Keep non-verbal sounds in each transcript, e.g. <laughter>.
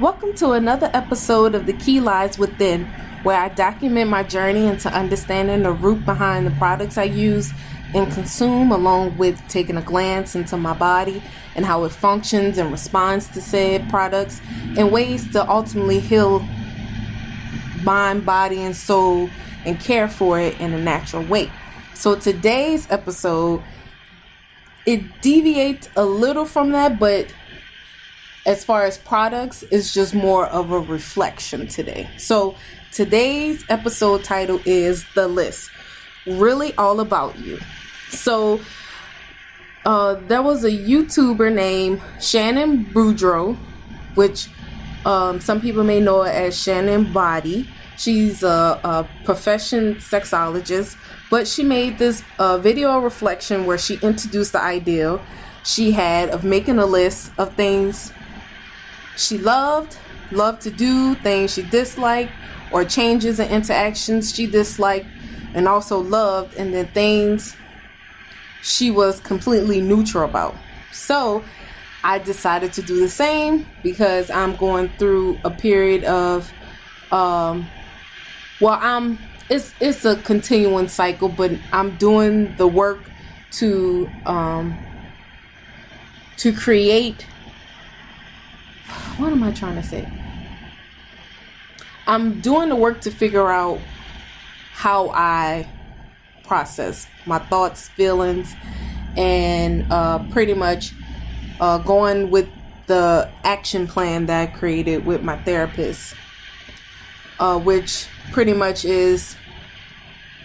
Welcome to another episode of The Key Lies Within, where I document my journey into understanding the root behind the products I use and consume, along with taking a glance into my body and how it functions and responds to said products, and ways to ultimately heal mind, body, and soul and care for it in a natural way. So today's episode it deviates a little from that, but as far as products, it's just more of a reflection today. So today's episode title is The List. Really all about you. So uh, there was a YouTuber named Shannon Boodram, which um, some people may know her as Shannon Boody. She's a, a profession sexologist, but she made this uh, video reflection where she introduced the idea she had of making a list of things she loved, loved to do, things she disliked, or changes and interactions she disliked and also loved, and then things she was completely neutral about. So I decided to do the same because I'm going through a period of um, well, I'm it's it's a continuing cycle, but I'm doing the work to um to create what am I trying to say? I'm doing the work to figure out how I process my thoughts, feelings, and uh, pretty much uh, going with the action plan that I created with my therapist, uh, which pretty much is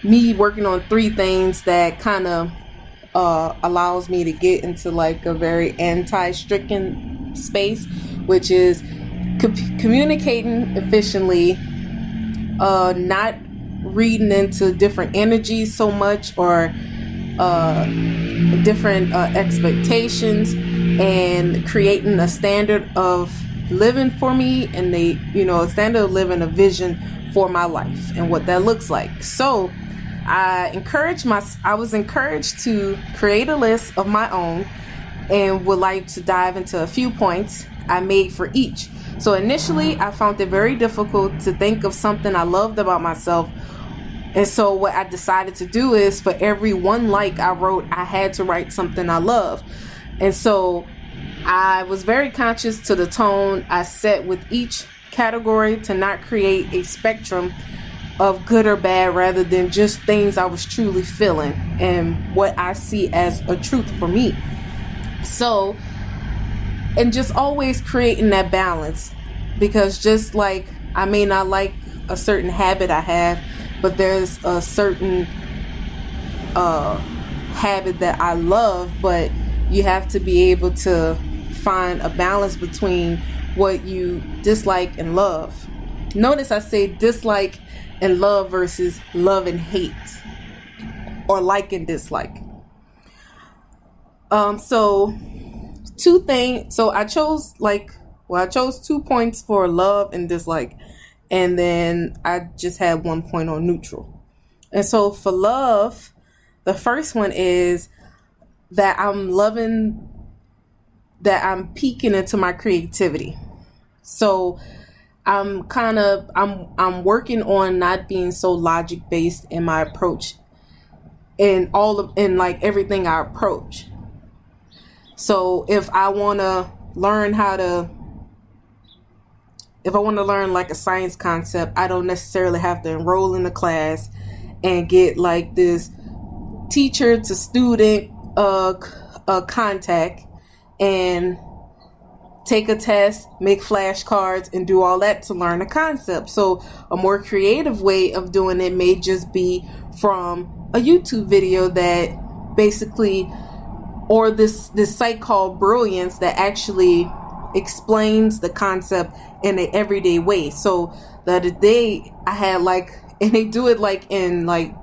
me working on three things that kind of uh, allows me to get into like a very anti-stricken space, which is co- communicating efficiently, uh, not reading into different energies so much or uh, different uh, expectations, and creating a standard of living for me and they you know a standard of living a vision for my life and what that looks like. So I encouraged my I was encouraged to create a list of my own and would like to dive into a few points I made for each. So initially I found it very difficult to think of something I loved about myself. And so what I decided to do is for every one like I wrote, I had to write something I love. And so I was very conscious to the tone I set with each category to not create a spectrum of good or bad rather than just things I was truly feeling and what I see as a truth for me. So, and just always creating that balance because just like I may not like a certain habit I have, but there's a certain uh, habit that I love, but you have to be able to find a balance between what you dislike and love. Notice I say dislike and love versus love and hate or like and dislike. Um, so two things. So I chose like, well, I chose two points for love and dislike, and then I just had one point on neutral. And so for love, the first one is that I'm loving that I'm peeking into my creativity. So I'm kind of I'm I'm working on not being so logic based in my approach in all of in like everything I approach. So if I want to learn how to if I want to learn like a science concept, I don't necessarily have to enroll in the class and get like this teacher to student uh, uh contact and take a test, make flashcards, and do all that to learn a concept. So, a more creative way of doing it may just be from a YouTube video that basically, or this this site called Brilliant that actually explains the concept in an everyday way. So the other day I had like, <laughs> and they do it like in like,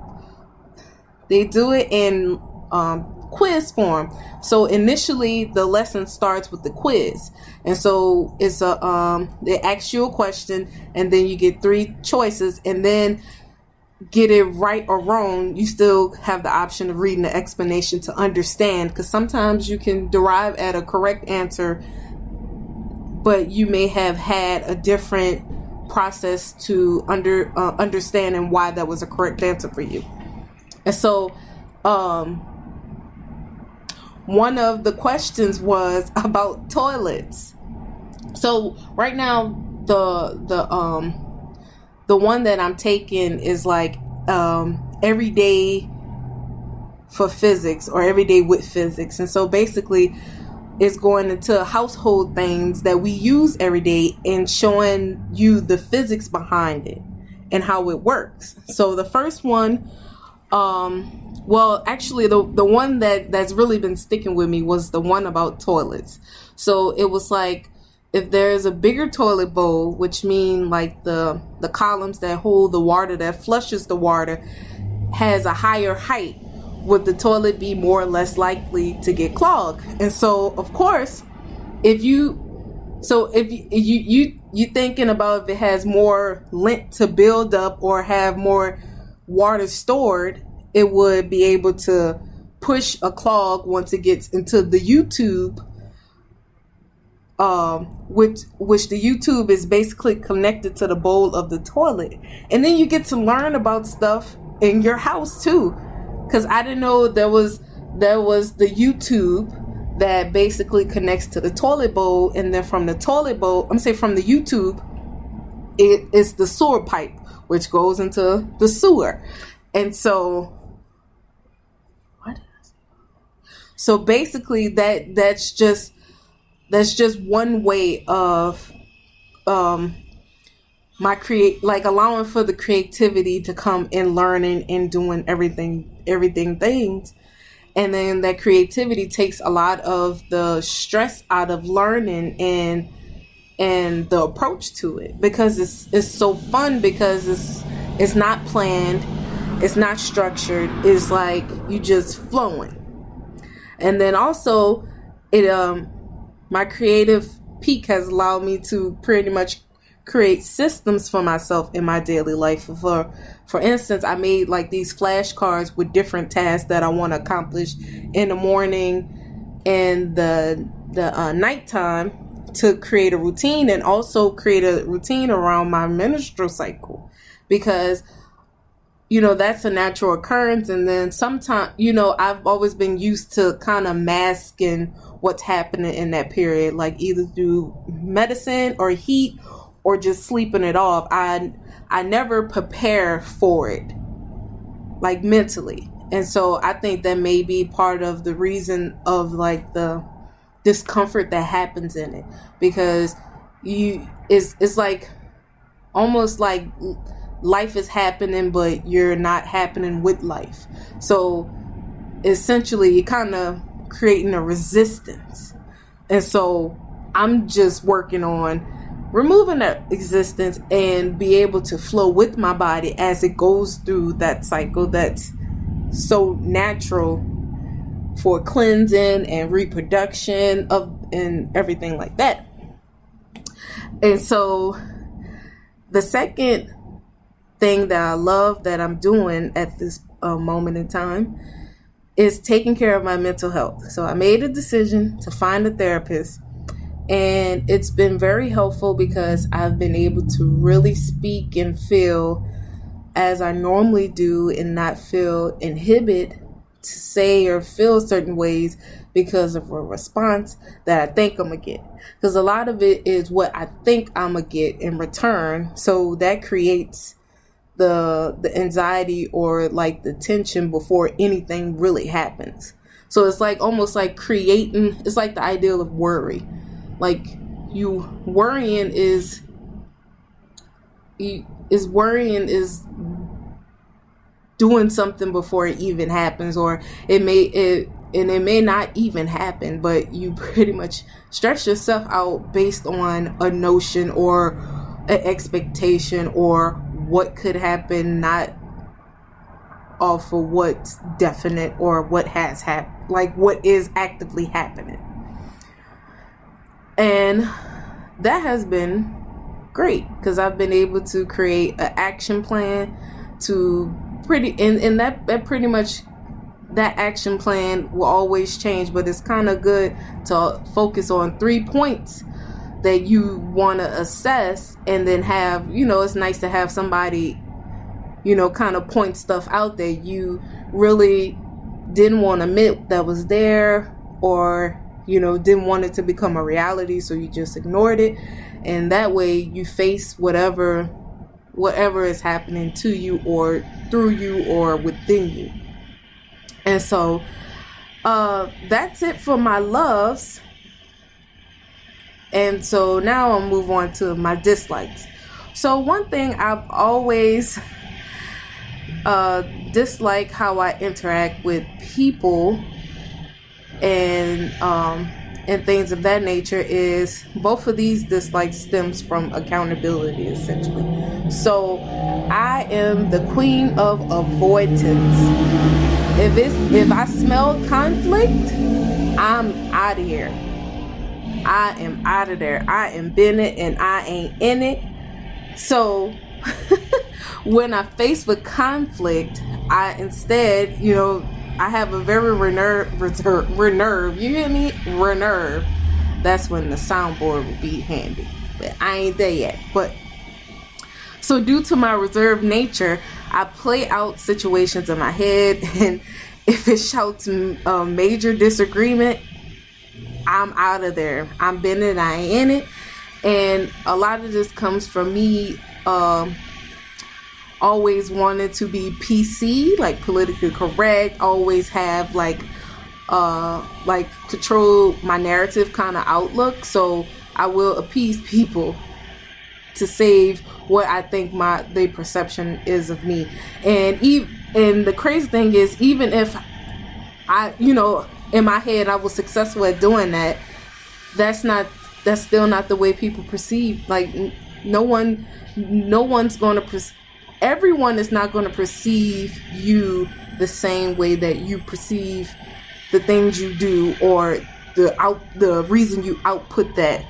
they do it in um, quiz form. So initially the lesson starts with the quiz. And so it's a um they ask you a question and then you get three choices and then get it right or wrong, you still have the option of reading the explanation to understand because sometimes you can derive at a correct answer but you may have had a different process to under uh, understand and why that was a correct answer for you. And so, um, one of the questions was about toilets. So right now, the the um the one that I'm taking is like um every day for physics or every day with physics, and so basically it's going into household things that we use every day and showing you the physics behind it and how it works. So the first one, um, well, actually the the one that that's really been sticking with me was the one about toilets. So it was like if there's a bigger toilet bowl, which mean like the the columns that hold the water that flushes the water has a higher height would the toilet be more or less likely to get clogged? And so, of course, if you so if you you, you thinking about if it has more lint to build up or have more water stored, it would be able to push a clog once it gets into the U-tube um, which which the U-tube is basically connected to the bowl of the toilet, and then you get to learn about stuff in your house too. Because I didn't know there was there was the U-tube that basically connects to the toilet bowl, and then from the toilet bowl, I'm saying from the U-tube, it is the sewer pipe which goes into the sewer, and so? So basically, that that's just that's just one way of um my create like allowing for the creativity to come in learning and doing everything everything things. And then that creativity takes a lot of the stress out of learning and and the approach to it. Because it's it's so fun because it's it's not planned it's not structured it's like you just flowing. And then also it um my creative peak has allowed me to pretty much create systems for myself in my daily life. For for instance, I made like these flashcards with different tasks that I want to accomplish in the morning and the the uh, nighttime to create a routine and also create a routine around my menstrual cycle because you know that's a natural occurrence and then sometimes you know I've always been used to kind of masking what's happening in that period like either through medicine or heat or just sleeping it off. I I never prepare for it like mentally. And so I think that may be part of the reason of like the discomfort that happens in it because you it's it's like almost like life is happening but you're not happening with life. So essentially you're kind of creating a resistance. And so I'm just working on removing that existence and be able to flow with my body as it goes through that cycle that's so natural for cleansing and reproduction of and everything like that. And so the second thing that I love that I'm doing at this uh, moment in time is taking care of my mental health. So I made a decision to find a therapist and it's been very helpful because I've been able to really speak and feel as I normally do and not feel inhibited to say or feel certain ways because of a response that I think I'm gonna get. Because a lot of it is what I think I'm gonna get in return. So that creates the the anxiety or like the tension before anything really happens. So it's like almost like creating it's like the ideal of worry like you worrying is you, is worrying is doing something before it even happens or it may it and it may not even happen but you <laughs> pretty much stretch yourself out based on a notion or an expectation or what could happen not off of what's definite or what has happened like what is actively happening. And that has been great because I've been able to create an action plan to pretty and, and that that pretty much that action plan will always change but it's kind of good to focus on three points that you want to assess and then have you know it's nice to have somebody you know kind of point stuff out that you really didn't want to admit that was there or you know didn't want it to become a reality so you just ignored it. And that way you face whatever whatever is happening to you or through you or within you. And so uh that's it for my loves and so now I'll move on to my dislikes. So one thing I've always uh, dislike how I interact with people and um, and things of that nature is both of these dislikes stems from accountability essentially. So I am the queen of avoidance. If it's if I smell conflict, I'm out of here. I am out of there. I am Bennett and I ain't in it. So <laughs> when I face with conflict, I instead, you know, I have a very renerve, reserve, renerve. You hear me? Renerve. That's when the soundboard would be handy. But I ain't there yet. But so due to my reserved nature, I play out situations in my head, <laughs> and if it shouts a major disagreement, I'm out of there. I'm been it, I ain't in it. And a lot of this comes from me um, always wanted to be PC, like politically correct, always have like uh like control my narrative kind of outlook. So I will appease people to save what I think my the perception is of me. And even and the crazy thing is even if I you know in my head I was successful at doing that, that's not that's still not the way people perceive. Like no one, no one's going to. perceive. everyone is not going to perceive you the same way that you perceive the things you do or the out the reason you output that.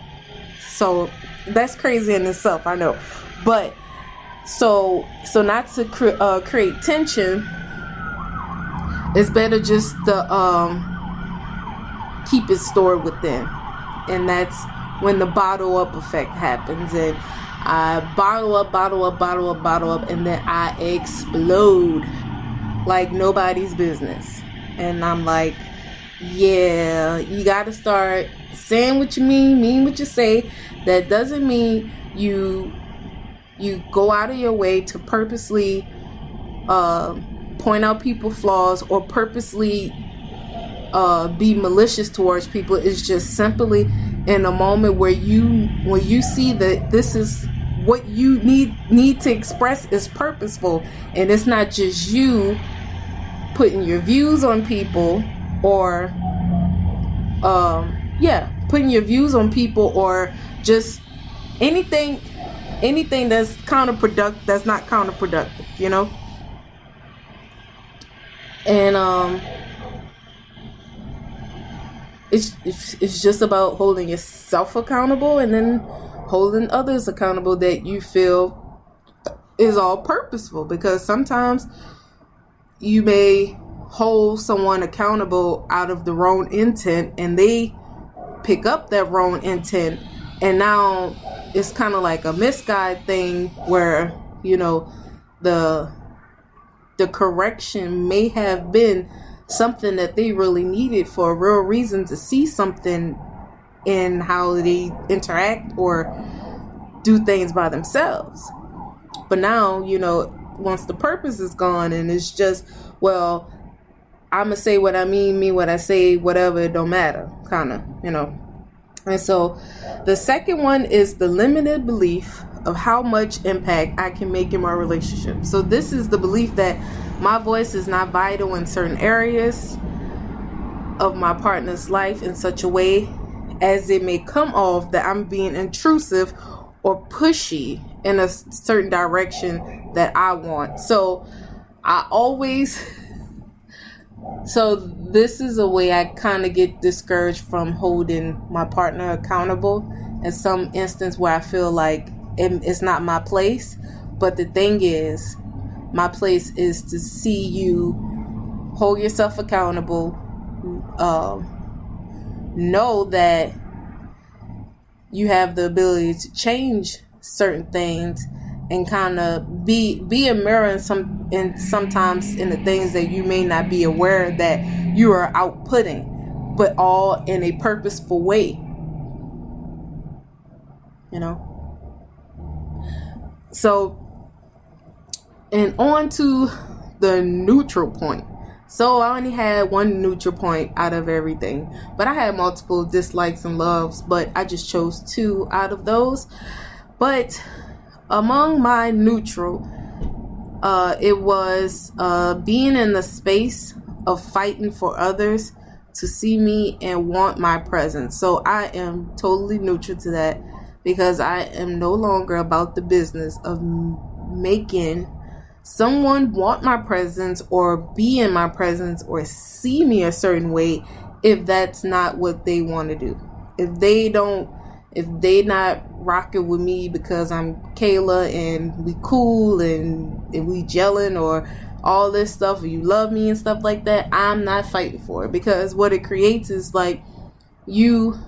So that's crazy in itself, I know. But so so not to cre- uh, create tension, it's better just to um keep it stored within. And that's when the bottle up effect happens. And I bottle up, bottle up, bottle up, bottle up, and then I explode like nobody's business. And I'm like, yeah, you got to start saying what you mean, mean what you say. That doesn't mean you you go out of your way to purposely uh, point out people flaws or purposely uh, be malicious towards people. It's just simply in a moment where you when you see that this is what you need need to express is purposeful and it's not just you putting your views on people or um yeah putting your views on people or just anything anything that's counterproductive that's not counterproductive you know and um it's, it's it's just about holding yourself accountable and then holding others accountable that you feel is all purposeful. Because sometimes you may hold someone accountable out of the wrong intent and they pick up that wrong intent. And now it's kind of like a misguided thing where you know the the correction may have been something that they really needed for a real reason to see something in how they interact or do things by themselves. But now, you know, once the purpose is gone and it's just, well, I'm gonna say what I mean, mean what I say, whatever, it don't matter, kind of, you know. And so the second one is the limited belief of how much impact I can make in my relationship. So this is the belief that my voice is not vital in certain areas of my partner's life in such a way as it may come off that I'm being intrusive or pushy in a certain direction that I want. So I always <laughs> so this is a way I kind of get discouraged from holding my partner accountable in some instance where I feel like it's not my place. But the thing is, my place is to see you hold yourself accountable. Um, know that you have the ability to change certain things and kind of be be a mirror in some in sometimes in the things that you may not be aware that you are outputting but all in a purposeful way you know so and on to the neutral point so I only had one neutral point out of everything, but I had multiple dislikes and loves, but I just chose two out of those. But among my neutral, uh, it was uh, being in the space of fighting for others to see me and want my presence. So I am totally neutral to that because I am no longer about the business of making someone want my presence or be in my presence or see me a certain way if that's not what they want to do. If they don't if they not rocking with me because I'm Kayla and we cool and, and we gelling or all this stuff you love me and stuff like that, I'm not fighting for it because what it creates is like you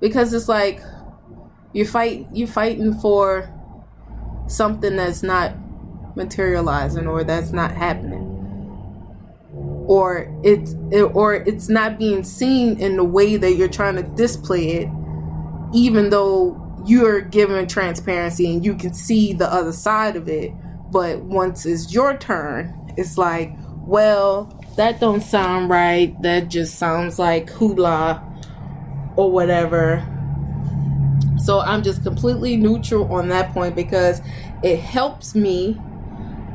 because it's like you fight you fighting for something that's not materializing or that's not happening. Or it's it, or it's not being seen in the way that you're trying to display it even though you're given transparency and you can see the other side of it. But once it's your turn it's like well that don't sound right. That just sounds like hula or whatever. So i'm just completely neutral on that point because it helps me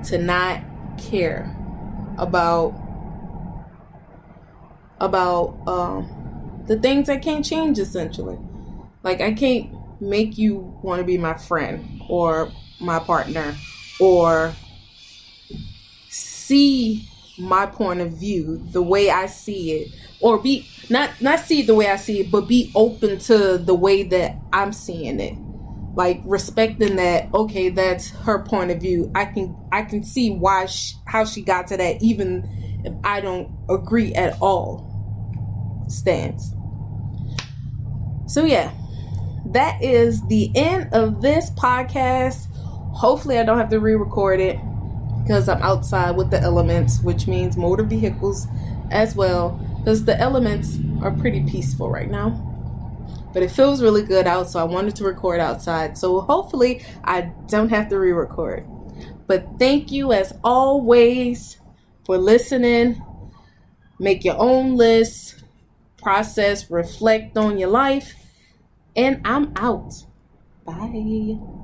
to not care about about um, the things I can't change essentially. Like I can't make you want to be my friend or my partner or see my point of view the way I see it or be not not see it the way I see it but be open to the way that I'm seeing it like respecting that okay that's her point of view. I can i can see why she, how she got to that even if i don't agree at all stance. So yeah that is the end of this podcast. Hopefully i don't have to re-record it because i'm outside with the elements which means motor vehicles as well because the elements are pretty peaceful right now but it feels really good out, so I wanted to record outside. So hopefully, I don't have to re record. But thank you as always for listening. Make your own list, process, reflect on your life, and I'm out. Bye.